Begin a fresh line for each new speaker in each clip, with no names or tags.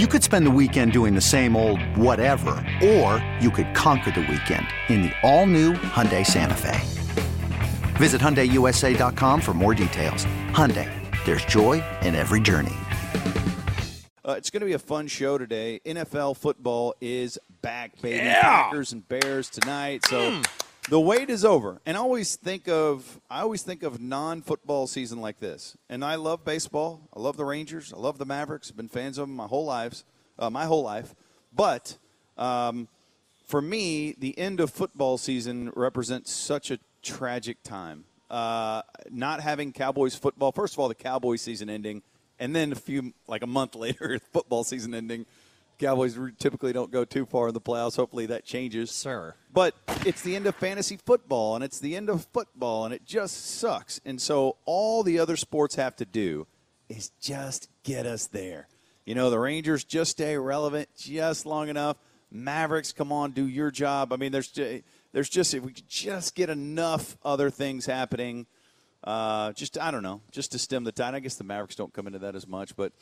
You could spend the weekend doing the same old whatever, or you could conquer the weekend in the all-new Hyundai Santa Fe. Visit HyundaiUSA.com for more details. Hyundai, there's joy in every journey.
Uh, it's going to be a fun show today. NFL football is back, baby.
Yeah.
Packers and Bears tonight. So the wait is over. And I always think of I always think of non-football season like this. And I love baseball. I love the Rangers. I love the Mavericks. I've been fans of them my whole lives, uh, my whole life. But um, for me, the end of football season represents such a tragic time. Uh, not having Cowboys football. First of all, the Cowboys season ending, and then a few like a month later, football season ending. Cowboys typically don't go too far in the playoffs. Hopefully that changes,
Sir.
But it's the end of fantasy football, and it's the end of football, and it just sucks. And so all the other sports have to do is just get us there. You know, the Rangers just stay relevant just long enough. Mavericks, come on, do your job. I mean, there's just, there's just if we could just get enough other things happening, uh, just I don't know, just to stem the tide. I guess the Mavericks don't come into that as much, but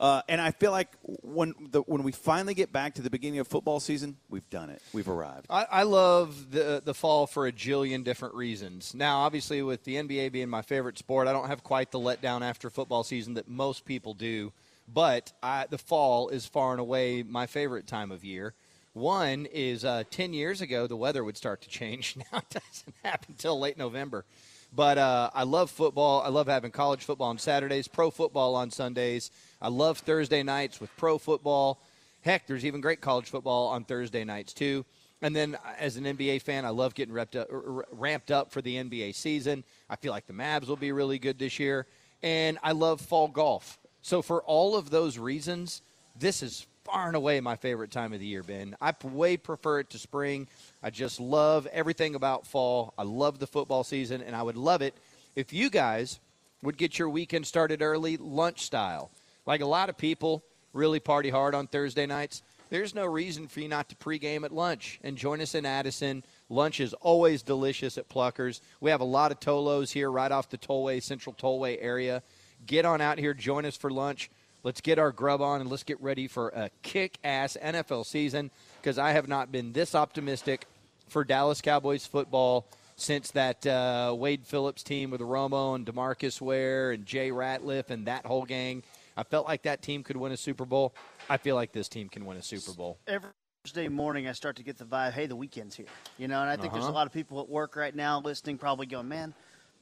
uh, and I feel like when the, when we finally get back to the beginning of football season, we've done it. We've arrived.
I, I love the the fall for a jillion different reasons. Now, obviously, with the NBA being my favorite sport, I don't have quite the letdown after football season that most people do. But I, the fall is far and away my favorite time of year. One is uh, 10 years ago, the weather would start to change. Now it doesn't happen until late November. But uh, I love football. I love having college football on Saturdays, pro football on Sundays. I love Thursday nights with pro football. Heck, there's even great college football on Thursday nights, too. And then, uh, as an NBA fan, I love getting up, ramped up for the NBA season. I feel like the Mavs will be really good this year. And I love fall golf. So, for all of those reasons, this is far and away my favorite time of the year, Ben. I way prefer it to spring. I just love everything about fall. I love the football season, and I would love it if you guys would get your weekend started early, lunch style. Like a lot of people really party hard on Thursday nights. There's no reason for you not to pregame at lunch and join us in Addison. Lunch is always delicious at Pluckers. We have a lot of Tolos here right off the Tollway, Central Tollway area. Get on out here, join us for lunch. Let's get our grub on and let's get ready for a kick ass NFL season because I have not been this optimistic for Dallas Cowboys football since that uh, Wade Phillips team with Romo and Demarcus Ware and Jay Ratliff and that whole gang. I felt like that team could win a Super Bowl. I feel like this team can win a Super Bowl.
every Thursday morning I start to get the vibe, hey, the weekend's here. You know, and I think there's a
Uh-huh.
lot of people at work right now listening, probably going, man,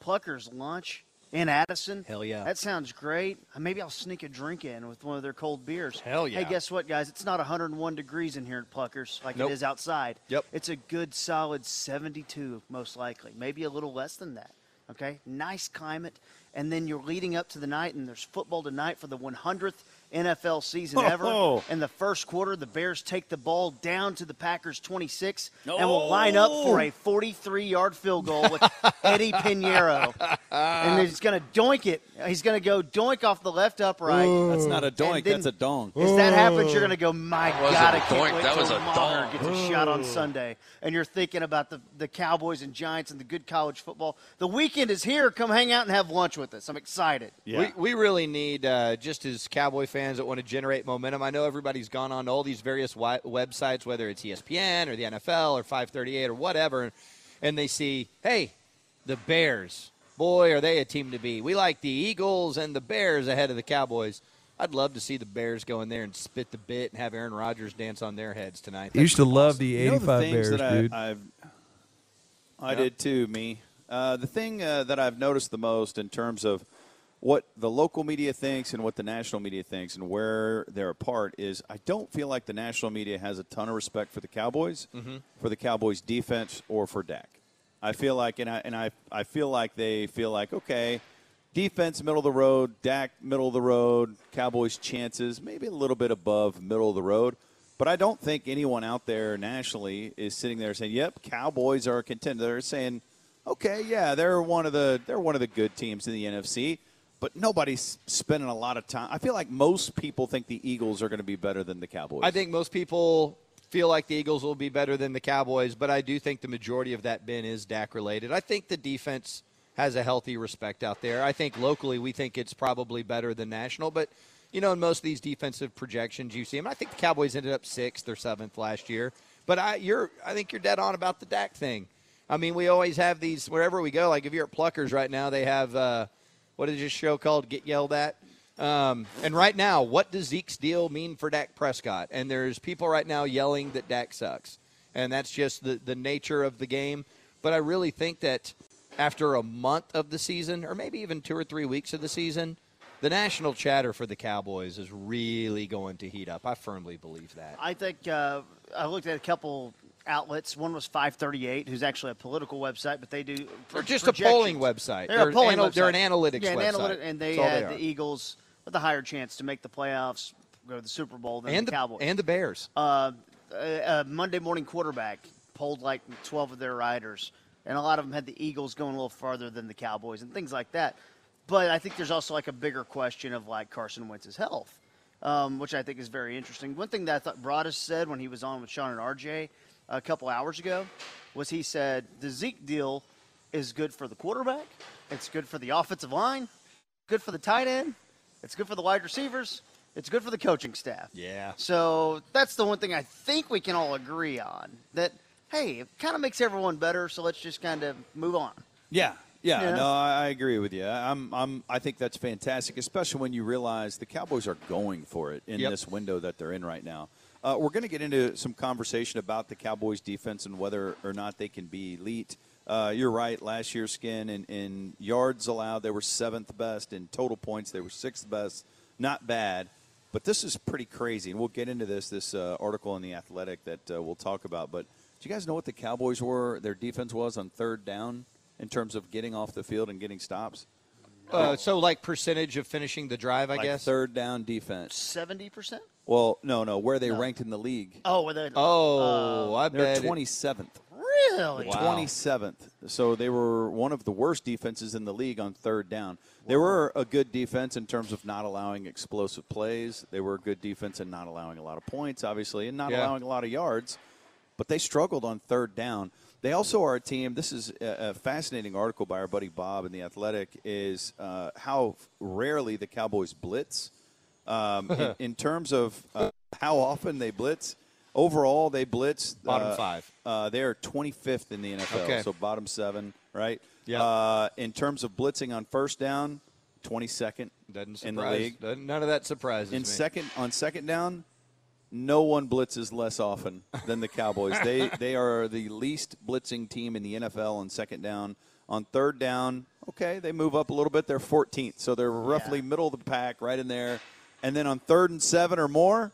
Plucker's lunch in Addison.
Hell yeah.
That sounds great. Uh, Maybe I'll sneak a drink in with one of their cold beers.
Hell yeah.
Hey, guess what, guys? It's not 101 degrees in here at Pluckers like
Nope.
it is outside.
Yep.
It's a good, solid 72, most likely. Maybe a little less than that. Okay? Nice climate. And then you're leading up to the night, and there's football tonight for the 100th NFL season ever.
Oh.
In the first quarter, the Bears take the ball down to the Packers 26 and will line up for a 43 yard field goal with Eddy Piñeiro. and he's going to doink it. He's going to go doink off the left upright.
That's not a doink. That's a dong.
As that happens, you're going to go, my
wasn't
God,
a
I can't
doink,
wait
that was a
Maher
dong.
gets a shot on Sunday. And you're thinking about the, the Cowboys and Giants and the good college football. The weekend is here. Come hang out and have lunch with us. I'm excited.
Yeah.
We, we really need, uh, just as Cowboy fans that want to generate momentum, I know everybody's gone on to all these various websites, whether it's ESPN or the NFL or 538 or whatever, and they see, hey, the Bears. Boy, are they a team to be. We like the Eagles and the Bears ahead of the Cowboys. I'd love to see the Bears go in there and spit the bit and have Aaron Rodgers dance on their heads tonight.
I used to
That'd
love
awesome.
the
You know
85
the things
Bears,
that I,
dude.
I've, I
Yeah.
did too, me. Uh, the thing uh, that I've noticed the most in terms of what the local media thinks and what the national media thinks and where they're apart is I don't feel like the national media has a ton of respect for the Cowboys, mm-hmm. for the Cowboys defense, or for Dak. I feel like, and I and I, I feel like they feel like okay, defense middle of the road, Dak middle of the road, Cowboys chances maybe a little bit above middle of the road. But I don't think anyone out there nationally is sitting there saying, "Yep, Cowboys are a contender." They're saying, "Okay, yeah, they're one of the they're one of the good teams in the NFC." But nobody's spending a lot of time. I feel like most people think the Eagles are going to be better than the Cowboys.
I think most people feel like the Eagles will be better than the Cowboys, but I do think the majority of that bin is Dak related. I think the defense has a healthy respect out there. I think locally we think it's probably better than national, but you know, in most of these defensive projections, you see them. I think the Cowboys ended up sixth or seventh last year. But I, you're, I think you're dead on about the Dak thing. I mean, we always have these wherever we go. Like if you're at Pluckers right now, they have uh, what is this show called? Get yelled at. Um, and right now, what does Zeke's deal mean for Dak Prescott? And there's people right now yelling that Dak sucks, and that's just the the nature of the game. But I really think that after a month of the season, or maybe even two or three weeks of the season, the national chatter for the Cowboys is really going to heat up. I firmly believe that.
I think uh, I looked at a couple outlets. One was 538, who's actually a political website, but they do
They're just a polling website.
They're, a polling
anal-
website.
They're an analytics
yeah, an
website.
analytic- and they had
are.
the Eagles with a higher chance to make the playoffs, go to the Super Bowl than
and
the Cowboys.
and the Bears.
uh, a, a Monday morning quarterback polled like 12 of their riders, and a lot of them had the Eagles going a little farther than the Cowboys and things like that. But I think there's also like a bigger question of like Carson Wentz's health, um, which I think is very interesting. One thing that I thought Broaddus said when he was on with Shan and RJ a couple hours ago was he said the Zeke deal is good for the quarterback, it's good for the offensive line, good for the tight end, it's good for the wide receivers, it's good for the coaching staff.
Yeah.
So that's the one thing I think we can all agree on that, hey, it kind of makes everyone better, so let's just kind of move on.
Yeah, yeah,
Yeah.
no, I, agree with you. I'm, I'm, I think that's fantastic, especially when you realize the Cowboys are going for it in
Yep.
this window that they're in right now. Uh, we're going to get into some conversation about the Cowboys' defense and whether or not they can be elite. Uh, you're right. Last year's skin in, in yards allowed, they were seventh best. In total points, they were sixth best. Not bad, but this is pretty crazy. And we'll get into this this uh, article in the Athletic that uh, we'll talk about. But do you guys know what the Cowboys were? Their defense was on third down in terms of getting off the field and getting stops.
Uh, so, like percentage of finishing the drive, I
Like
guess.
third down defense.
Seventy percent.
Well, no, no, where they
No.
ranked in the league.
Oh, were they?
Oh, I
They're
bet. it-
27th.
really?
Wow.
27th. So they were one of the worst defenses in the league on third down. They were a good defense in terms of not allowing explosive plays. They were a good defense in not allowing a lot of points, obviously, and not
Yeah.
allowing a lot of yards. But they struggled on third down. They also are a team. This is a, fascinating article by our buddy Bob in the Athletic. Is uh, how rarely the Cowboys blitz. Um, in, in terms of uh, how often they blitz, overall they blitz
Bottom
uh,
five.
uh, they are 25th in the NFL,
Okay.
so bottom seven, right?
Yeah.
Uh, in terms of blitzing on first down, 22nd in the league.
doesn't- None of that surprises
In
me.
second on second down, no one blitzes less often than the Cowboys. they they are the least blitzing team in the NFL on second down. On third down, okay, they move up a little bit. They're 14th, so they're roughly
Yeah.
middle of the pack, right in there. And then on third and seven or more,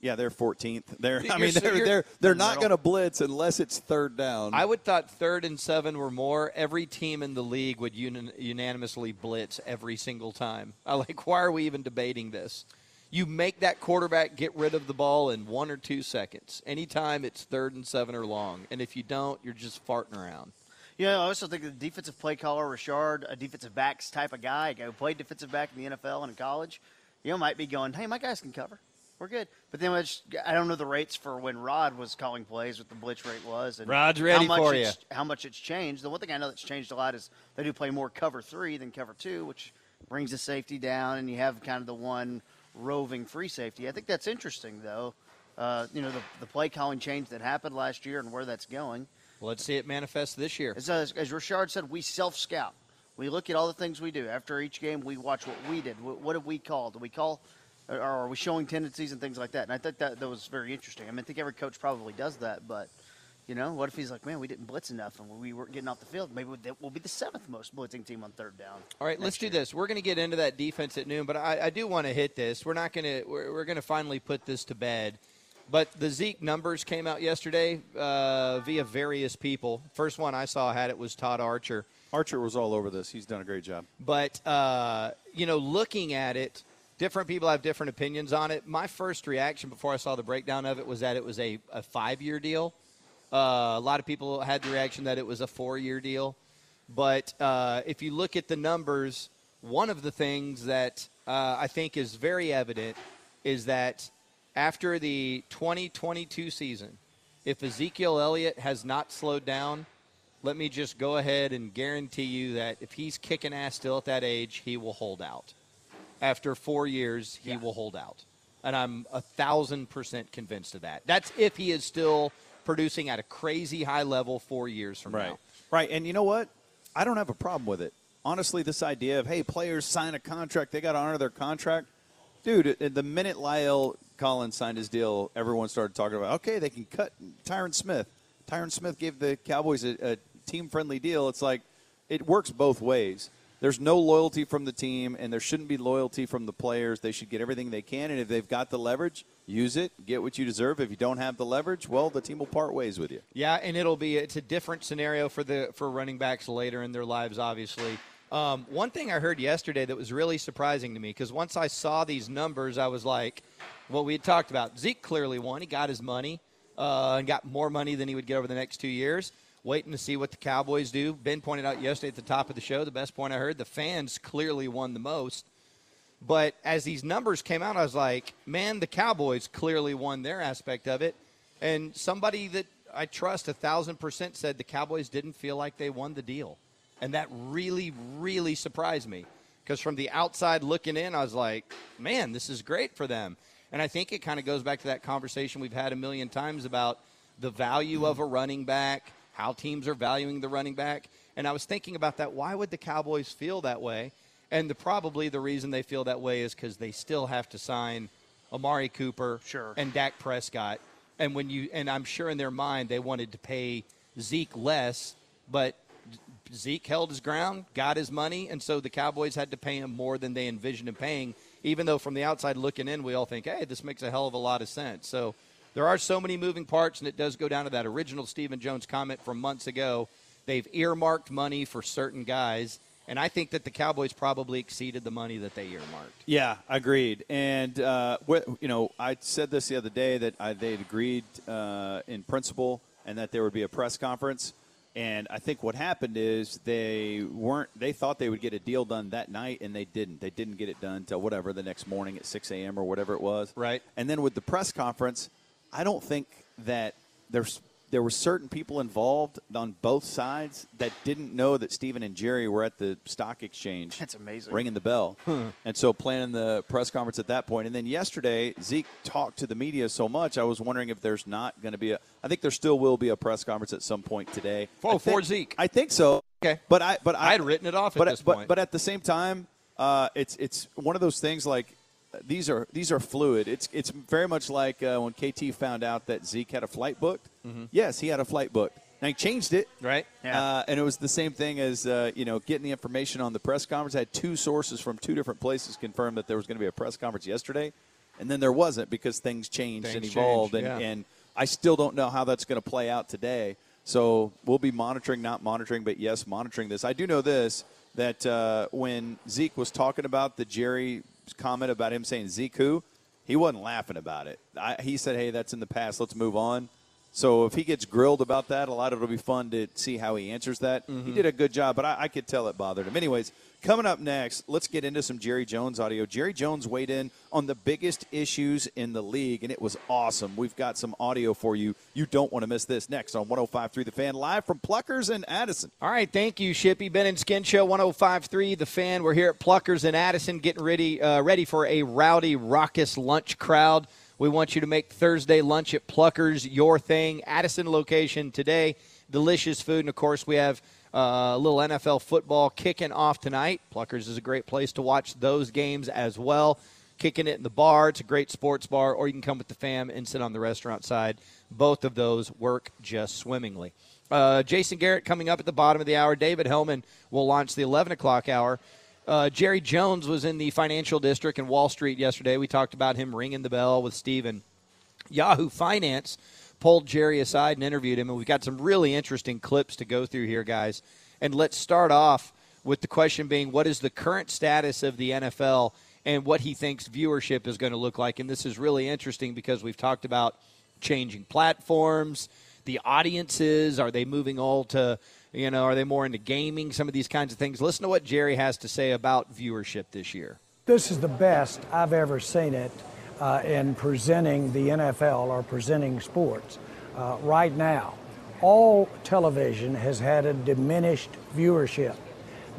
yeah, they're 14th. They're I mean they're they're, they're not going to blitz unless it's third down.
I would thought third and seven were more. Every team in the league would uni- unanimously blitz every single time. I like. Why are we even debating this? You make that quarterback get rid of the ball in one or two seconds. Anytime it's third and seven or long, and if you don't, you're just farting around.
Yeah, I also think the defensive play caller, Richard, a defensive backs type of guy, who played defensive back in the NFL and in college, you know, might be going, hey, my guys can cover. We're good. But then it's- I don't know the rates for when Rod was calling plays, what the blitz rate was. And
Rod's ready
how much
for
it's- How much it's changed. The one thing I know that's changed a lot is they do play more cover three than cover two, which brings the safety down, and you have kind of the one roving free safety. I think that's interesting, though. Uh, you know, the, the play calling change that happened last year and where that's going.
Let's see it manifest this year.
As, as, as Richard said, we self scout. We look at all the things we do. After each game, we watch what we did. What, what did we call? Do we call, or are we showing tendencies and things like that? And I think that, that was very interesting. I mean, I think every coach probably does that, but, you know, what if he's like, man, we didn't blitz enough and we weren't getting off the field? Maybe we'll- we'll be the seventh most blitzing team on third down.
All right, let's
next
do this. We're going to get into that defense at noon, but I, I do want to hit this. We're not going to. We're, we're going to finally put this to bed. But the Zeke numbers came out yesterday uh, via various people. First one I saw had it was Todd Archer.
Archer was all over this. He's done a great job.
But uh, you know, looking at it, different people have different opinions on it. My first reaction before I saw the breakdown of it was that it was a, a five-year deal. Uh, a lot of people had the reaction that it was a four-year deal. But uh, if you look at the numbers, one of the things that uh, I think is very evident is that after the 2022 season, if Ezekiel Elliott has not slowed down, let me just go ahead and guarantee you that if he's kicking ass still at that age, he will hold out. after four years, he yeah. will hold out. And I'm a thousand percent convinced of that. That's if he is still producing at a crazy high level four years from
right.
now.
Right. And you know what? I don't have a problem with it. Honestly, this idea of, hey, players sign a contract, they got to honor their contract. Dude, the minute La'el Collins signed his deal, everyone started talking about, okay, they can cut Tyron Smith. Tyron Smith gave the Cowboys a, a team friendly deal. It's like it works both ways. There's no loyalty from the team, and there shouldn't be loyalty from the players. They should get everything they can, and if they've got the leverage, use it, get what you deserve. If you don't have the leverage, well, the team will part ways with you.
Yeah, and it'll be it's a different scenario for the for running backs later in their lives, obviously. Um, one thing I heard yesterday that was really surprising to me because once I saw these numbers, I was like, what we had talked about. Zeke clearly won. He got his money uh, and got more money than he would get over the next two years waiting to see what the Cowboys do. Ben pointed out yesterday at the top of the show, the best point I heard, the fans clearly won the most. But as these numbers came out, I was like, man, the Cowboys clearly won their aspect of it. And somebody that I trust a thousand percent said the Cowboys didn't feel like they won the deal. And that really, really surprised me. Because from the outside looking in, I was like, man, this is great for them. And I think it kind of goes back to that conversation we've had a million times about the value of a running back, how teams are valuing the running back. And I was thinking about that. Why would the Cowboys feel that way? And the, probably the reason they feel that way is because they still have to sign Amari Cooper
sure.
and Dak Prescott. And when you and I'm sure in their mind they wanted to pay Zeke less, but Zeke held his ground, got his money, and so the Cowboys had to pay him more than they envisioned him paying. Even though from the outside looking in, we all think, hey, this makes a hell of a lot of sense. So there are so many moving parts, and it does go down to that original Stephen Jones comment from months ago. They've earmarked money for certain guys, and I think that the Cowboys probably exceeded the money that they earmarked.
Yeah, agreed. And uh, you know, I said this the other day that I, they'd agreed uh, in principle, and that there would be a press conference. And I think what happened is they weren't. They thought they would get a deal done that night, and they didn't. They didn't get it done until whatever the next morning at 6 a.m. or whatever it was.
Right.
And then with the press conference, I don't think that there's there were certain people involved on both sides that didn't know that Stephen and Jerry were at the stock exchange.
That's amazing.
Ringing the bell. and so planning the press conference at that point. And then yesterday, Zeke talked to the media so much, I was wondering if there's not going to be a I think there still will be a press conference at some point today.
Oh, for Zeke.
I think so.
Okay.
But I but I,
I had written it off at
but,
this
but,
point.
But at the same time, uh, it's it's one of those things like these are these are fluid. It's it's very much like uh, when KT found out that Zeke had a flight booked. Mm-hmm. Yes, he had a flight booked. Now he changed it,
right?
Yeah. Uh, and it was the same thing as uh, you know getting the information on the press conference. I had two sources from two different places confirm that there was going to be a press conference yesterday, and then there wasn't because things changed
things
and evolved,
changed,
and,
yeah.
and I still don't know how that's going to play out today. So we'll be monitoring, not monitoring, but yes, monitoring this. I do know this that uh, when Zeke was talking about the Jerry comment about him saying Zeke who, he wasn't laughing about it. I, he said, "Hey, that's in the past. Let's move on." So if he gets grilled about that, a lot of it'll be fun to see how he answers that. Mm-hmm. He did a good job, but I, I, could tell it bothered him. Anyways, coming up next, let's get into some Jerry Jones audio. Jerry Jones weighed in on the biggest issues in the league, and it was awesome. We've got some audio for you. You don't want to miss this next on 105.3 The Fan, live from Pluckers and Addison.
All right, thank you, Shippy. Ben and Skin Show 105.3 The Fan. We're here at Pluckers and Addison getting ready, uh, ready for a rowdy, raucous lunch crowd. We want you to make Thursday lunch at Pluckers your thing. Addison location today. Delicious food. And of course, we have uh, a little NFL football kicking off tonight. Pluckers is a great place to watch those games as well. Kicking it in the bar. It's a great sports bar, or you can come with the fam and sit on the restaurant side. Both of those work just swimmingly. Uh, Jason Garrett coming up at the bottom of the hour. David Helman will launch the 11 o'clock hour. Uh, Jerry Jones was in the financial district in Wall Street yesterday. We talked about him ringing the bell with Stephen. Yahoo Finance pulled Jerry aside and interviewed him, and we've got some really interesting clips to go through here, guys. And let's start off with the question being what is the current status of the NFL and what he thinks viewership is going to look like. And this is really interesting because we've talked about changing platforms, the audiences. Are they moving all to you know, are they more into gaming? Some of these kinds of things. Listen to what Jerry has to say about viewership this year.
This is the best I've ever seen it uh, in presenting the NFL or presenting sports. Uh, right now, all television has had a diminished viewership.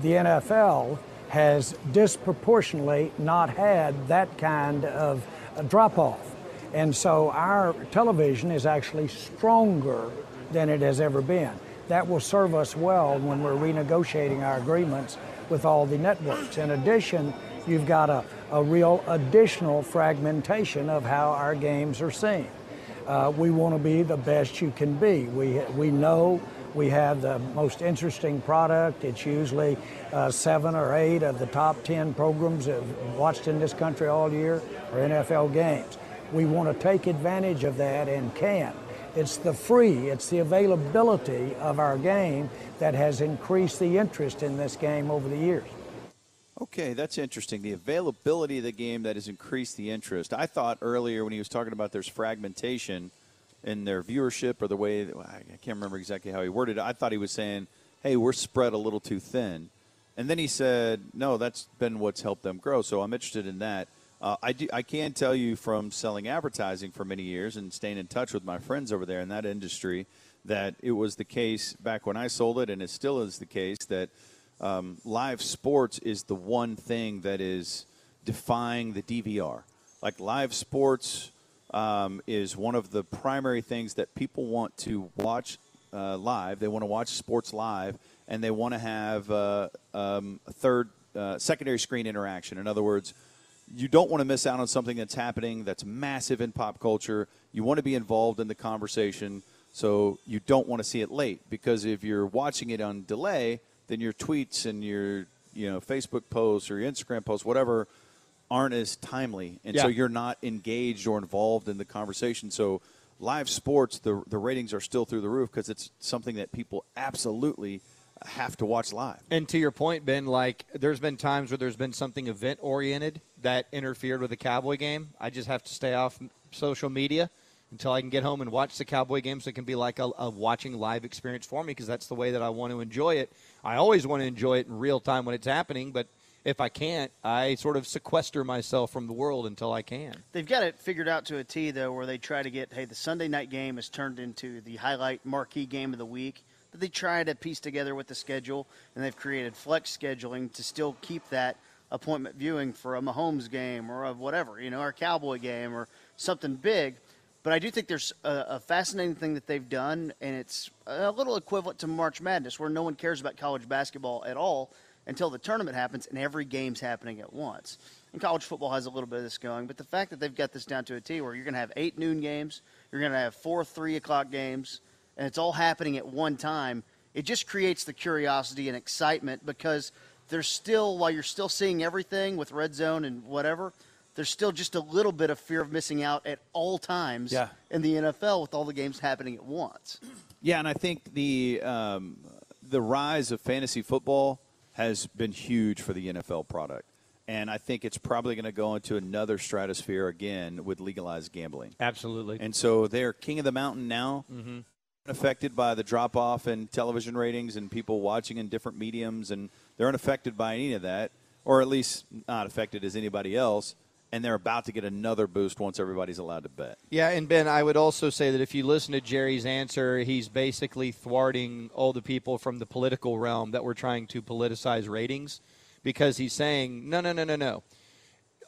The NFL has disproportionately not had that kind of drop off. And so our television is actually stronger than it has ever been. That will serve us well when we're renegotiating our agreements with all the networks. In addition, you've got a, a real additional fragmentation of how our games are seen. Uh, we want to be the best you can be. We, we know we have the most interesting product. It's usually uh, seven or eight of the top 10 programs watched in this country all year are NFL games. We want to take advantage of that and can. It's the free, it's the availability of our game that has increased the interest in this game over the years.
Okay, that's interesting. The availability of the game that has increased the interest. I thought earlier when he was talking about there's fragmentation in their viewership or the way I can't remember exactly how he worded it. I thought he was saying, "Hey, we're spread a little too thin," and then he said, "No, that's been what's helped them grow." So I'm interested in that. Uh, I do. I can tell you from selling advertising for many years and staying in touch with my friends over there in that industry that it was the case back when I sold it, and it still is the case that um, live sports is the one thing that is defying the DVR. Like live sports um, is one of the primary things that people want to watch uh, live. They want to watch sports live, and they want to have uh, um, a third, uh, secondary screen interaction. In other words, you don't want to miss out on something that's happening that's massive in pop culture. You want to be involved in the conversation, so you don't want to see it late because if you're watching it on delay, then your tweets and your you know Facebook posts or your Instagram posts, whatever, aren't as timely, and yeah. so you're not engaged or involved in the conversation. So live sports, the the ratings are still through the roof because it's something that people absolutely have to watch live.
And to your point, Ben, like there's been times where there's been something event oriented that interfered with the Cowboy game. I just have to stay off social media until I can get home and watch the Cowboy game so it can be like a, a watching live experience for me because that's the way that I want to enjoy it. I always want to enjoy it in real time when it's happening, but if I can't, I sort of sequester myself from the world until I can.
They've got it figured out to a T, though, where they try to get, hey, the Sunday night game is turned into the highlight marquee game of the week. But they try to piece together with the schedule, and they've created flex scheduling to still keep that appointment viewing for a Mahomes game or of whatever, you know, or a Cowboy game or something big. But I do think there's a, a, fascinating thing that they've done, and it's a little equivalent to March Madness, where no one cares about college basketball at all until the tournament happens and every game's happening at once. And college football has a little bit of this going, but the fact that they've got this down to a T where you're going to have eight noon games, you're going to have four three o'clock games, and it's all happening at one time, it just creates the curiosity and excitement because there's still, while you're still seeing everything with red zone and whatever – there's still just a little bit of fear of missing out at all times yeah. in the NFL with all the games happening at once.
Yeah, and I think the um, the rise of fantasy football has been huge for the NFL product. And I think it's probably going to go into another stratosphere again with legalized gambling.
Absolutely.
And so they're king of the mountain now. Mm-hmm. Affected by the drop off in television ratings and people watching in different mediums, and they're unaffected by any of that, or at least not affected as anybody else and they're about to get another boost once everybody's allowed to bet.
Yeah, and Ben, I would also say that if you listen to Jerry's answer, he's basically thwarting all the people from the political realm that were trying to politicize ratings because he's saying, no, no, no, no, no.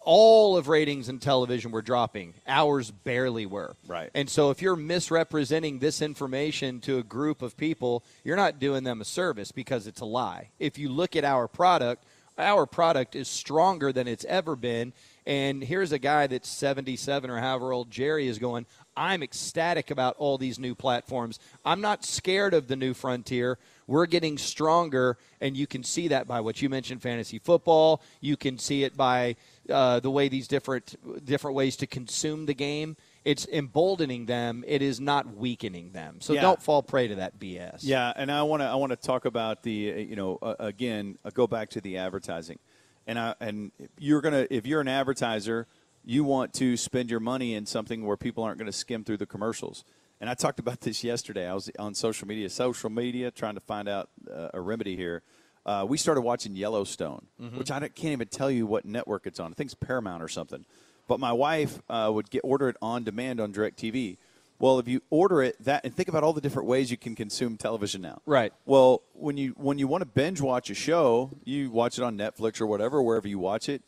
All of ratings and television were dropping. Ours barely were.
Right.
And so if you're misrepresenting this information to a group of people, you're not doing them a service because it's a lie. If you look at our product, our product is stronger than it's ever been and here's a guy that's 77 or however old Jerry is going, I'm ecstatic about all these new platforms. I'm not scared of the new frontier. We're getting stronger, and you can see that by what you mentioned fantasy football. You can see it by uh, the way these different different ways to consume the game. It's emboldening them. It is not weakening them. So yeah. don't fall prey to that BS.
Yeah, and I want to I want to talk about the you know uh, again uh, go back to the advertising and I, and you're gonna if you're an advertiser, you want to spend your money in something where people aren't going to skim through the commercials. And I talked about this yesterday. I was on social media, social media, trying to find out uh, a remedy here. Uh, we started watching Yellowstone, mm-hmm. which I can't even tell you what network it's on. I think it's Paramount or something. But my wife uh, would get order it on demand on DirecTV. Well, if you order it that and think about all the different ways you can consume television now.
Right.
Well, when you when you want to binge watch a show, you watch it on Netflix or whatever, wherever you watch it.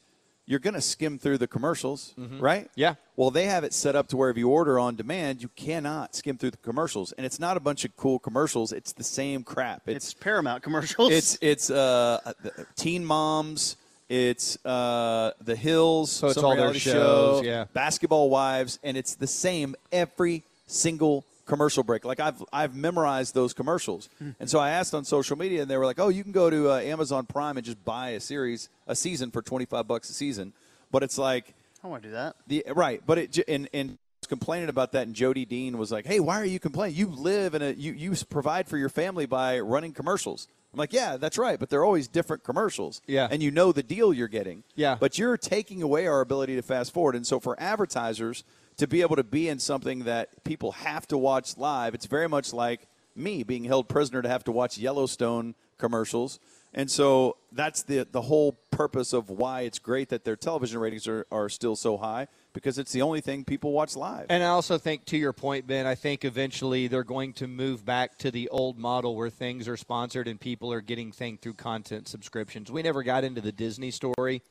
You're going to skim through the commercials, right?
Yeah.
Well, they have it set up to where if you order on demand, you cannot skim through the commercials, and it's not a bunch of cool commercials. It's the same crap.
It's Paramount commercials.
It's it's uh, Teen Moms. It's uh, The Hills.
So it's all their shows,
show,
yeah.
Basketball Wives, and it's the same every single commercial break. Like I've I've memorized those commercials,
Hmm.
and so I asked on social media, and they were like, "Oh, you can go to uh, Amazon Prime and just buy a series, a season for twenty five bucks a season." But it's like
I want to do that.
the right, but it j- and and was complaining about that, and Jody Dean was like, "Hey, why are you complaining? You live in a you you provide for your family by running commercials." I'm like, "Yeah, that's right, but they're always different commercials,
Yeah.
and you know the deal you're getting,
Yeah.
But you're taking away our ability to fast forward, and so for advertisers to be able to be in something that people have to watch live, it's very much like me being held prisoner to have to watch Yellowstone commercials. And so that's the the whole purpose of why it's great that their television ratings are, are still so high because it's the only thing people watch live.
And I also think, to your point, Ben, I think eventually they're going to move back to the old model where things are sponsored and people are getting things through content subscriptions. We never got into the Disney story.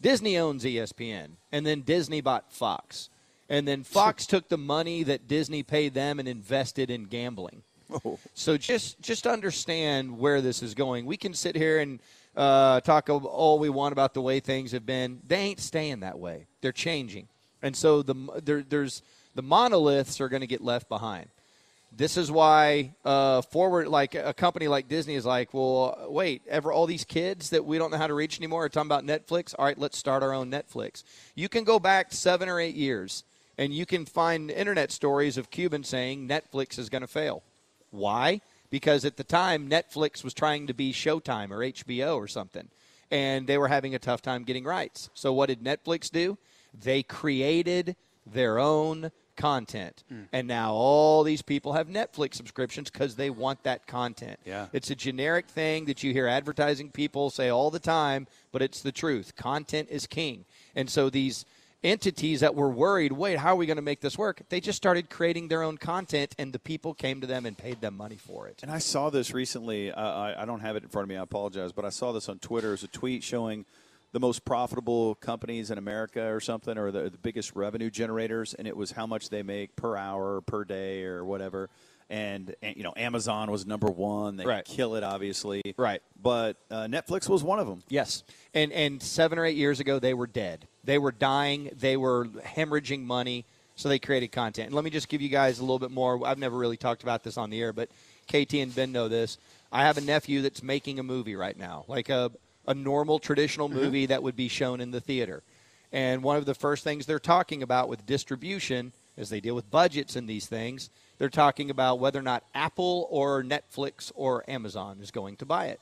Disney owns ESPN, and then Disney bought Fox. And then Fox took the money that Disney paid them and invested in gambling. Oh. So just just understand where this is going. We can sit here and uh, talk all we want about the way things have been. They ain't staying that way. They're changing, and so the there, there's the monoliths are going to get left behind. This is why uh, forward, like a company like Disney, is like, well, wait, ever all these kids that we don't know how to reach anymore are talking about Netflix. All right, let's start our own Netflix. You can go back seven or eight years, and you can find internet stories of Cubans saying Netflix is going to fail. Why? Because at the time, Netflix was trying to be Showtime or HBO or something, and they were having a tough time getting rights. So, what did Netflix do? They created their own content. Hmm. And now all these people have Netflix subscriptions because they want that content.
Yeah.
It's a generic thing that you hear advertising people say all the time, but it's the truth. Content is king. And so these entities that were worried, wait, how are we going to make this work? They just started creating their own content, and the people came to them and paid them money for it.
And I saw this recently. Uh, I, I don't have it in front of me. I apologize, but I saw this on Twitter as a tweet showing the most profitable companies in America or something, or the, the biggest revenue generators, and it was how much they make per hour, per day, or whatever. And, and you know, Amazon was number one. They
Right.
kill it, obviously.
Right.
But uh, Netflix was one of them.
Yes. And and 7 or 8 years ago they were dead. They were dying, they were hemorrhaging money, so they created content. And let me just give you guys a little bit more. I've never really talked about this on the air, but KT and Ben know this. I have a nephew that's making a movie right now, like a a normal traditional movie that would be shown in the theater. And one of the first things they're talking about with distribution as they deal with budgets and these things, they're talking about whether or not Apple or Netflix or Amazon is going to buy it.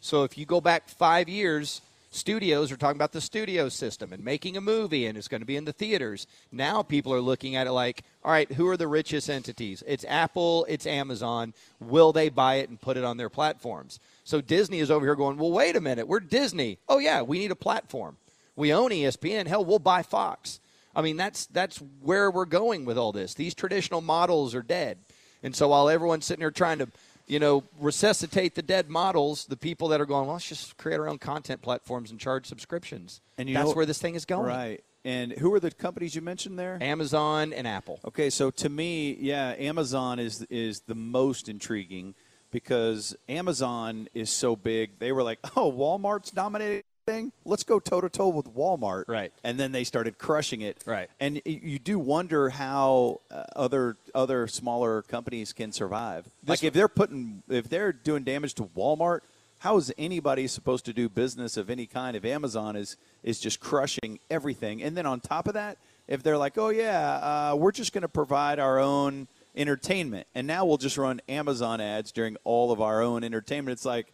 So if you go back five years, studios are talking about the studio system and making a movie, and it's going to be in the theaters. Now people are looking at it like, all right, who are the richest entities? It's Apple, it's Amazon. Will they buy it and put it on their platforms? So Disney is over here going, well, wait a minute, we're Disney. Oh yeah, we need a platform. We own ESPN. Hell, we'll buy Fox. I mean, that's that's where we're going with all this. These traditional models are dead, and so while everyone's sitting there trying to you know, resuscitate the dead models, the people that are going, well, let's just create our own content platforms and charge subscriptions.
And you
that's
know-
where this thing is going.
Right. And who are the companies you mentioned there?
Amazon and Apple.
Okay, so to me, yeah, Amazon is is the most intriguing because Amazon is so big. They were like, "Oh, Walmart's dominating thing. Let's go toe to toe with Walmart."
Right.
And then they started crushing it.
Right.
And you do wonder how uh, other other smaller companies can survive. like if they're putting if they're doing damage to Walmart, how is anybody supposed to do business of any kind if Amazon is is just crushing everything? And then on top of that, if they're like, oh yeah, uh, we're just going to provide our own entertainment, and now we'll just run Amazon ads during all of our own entertainment, it's like,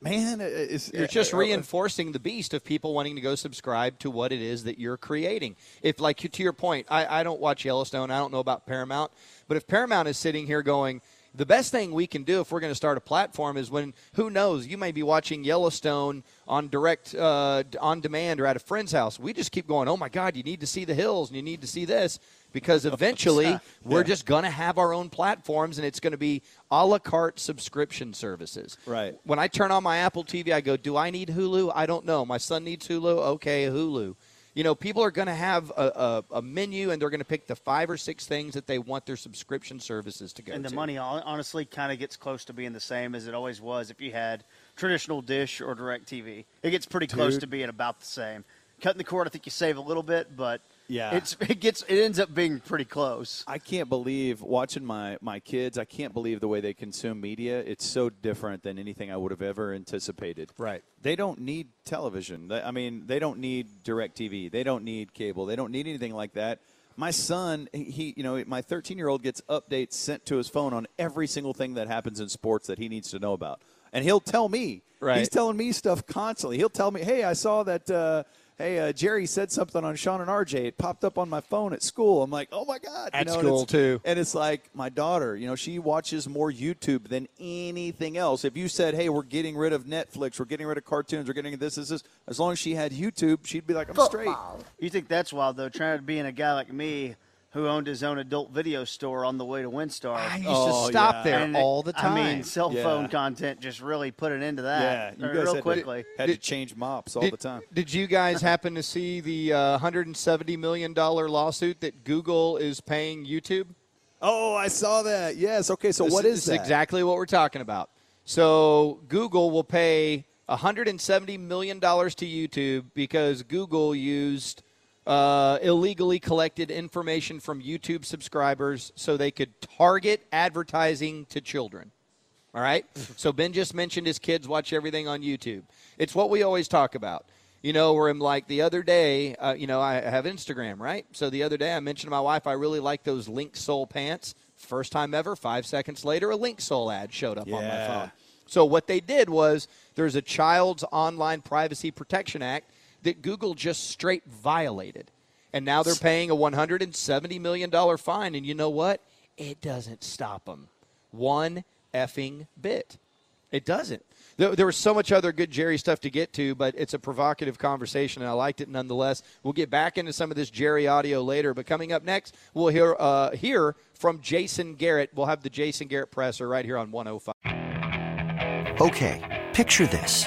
man, it's,
You're just
uh,
reinforcing the beast of people wanting to go subscribe to what it is that you're creating. If, like, to your point, I, I don't watch Yellowstone, I don't know about Paramount, but if Paramount is sitting here going, the best thing we can do if we're going to start a platform is when who knows you may be watching Yellowstone on direct uh, on demand or at a friend's house. We just keep going. Oh my God, you need to see the hills and you need to see this because eventually we're just going to have our own platforms and it's going to be a la carte subscription services.
Right.
When I turn on my Apple TV, I go, "Do I need Hulu? I don't know. My son needs Hulu. Okay, Hulu." you know, people are going to have a, a, a, menu and they're going to pick the five or six things that they want their subscription services to go to.
And the
to.
money honestly kind of gets close to being the same as it always was if you had traditional dish or direct TV. It gets pretty Dude. close to being about the same. Cutting the cord, I think you save a little bit, but – yeah, it's it gets it ends up being pretty close.
I can't believe watching my my kids. I can't believe the way they consume media. It's so different than anything I would have ever anticipated.
Right.
They don't need television. I mean, they don't need direct TV. They don't need cable. They don't need anything like that. My son, he, you know, my 13 year old gets updates sent to his phone on every single thing that happens in sports that he needs to know about, and he'll tell me.
Right.
He's telling me stuff constantly. He'll tell me, "Hey, I saw that." Uh, hey, uh, Jerry said something on Shan and RJ. It popped up on my phone at school. I'm like, oh my god,
at
you know,
school too.
And it's like my daughter. You know, she watches more YouTube than anything else. If you said, hey, we're getting rid of Netflix, we're getting rid of cartoons, we're getting rid of this, this, this, as long as she had YouTube, she'd be like, I'm Football. straight.
You think that's wild though? Trying to be in a guy like me who owned his own adult video store on the way to WinStar.
I used oh, to stop yeah. there and all the time.
I mean, cell phone yeah. content just really put it into that.
Yeah, you
guys real
had
quickly.
To, had did, to change mops all
did,
the time.
Did you guys happen to see the uh, 170 million dollar lawsuit that Google is paying YouTube?
Oh, I saw that. Yes. Okay. So this, what is
this that? exactly what we're talking about. So Google will pay 170 million dollars to YouTube because Google used uh, illegally collected information from YouTube subscribers so they could target advertising to children. All right? so Ben just mentioned his kids watch everything on YouTube. It's what we always talk about. You know, where I'm like the other day, uh, you know, I have Instagram, right? So the other day I mentioned to my wife I really like those Linksoul pants. First time ever, five seconds later, a Linksoul ad showed up
yeah.
on my phone. So what they did was there's a Child's Online Privacy Protection Act that Google just straight violated. And now they're paying a $170 million fine. And you know what? It doesn't stop them one effing bit. It doesn't. There, there, was so much other good Jerry stuff to get to, but it's a provocative conversation, and I liked it nonetheless. We'll get back into some of this Jerry audio later, but coming up next, we'll hear, uh, hear from Jason Garrett. We'll have the Jason Garrett presser right here on 105.
Okay, picture this.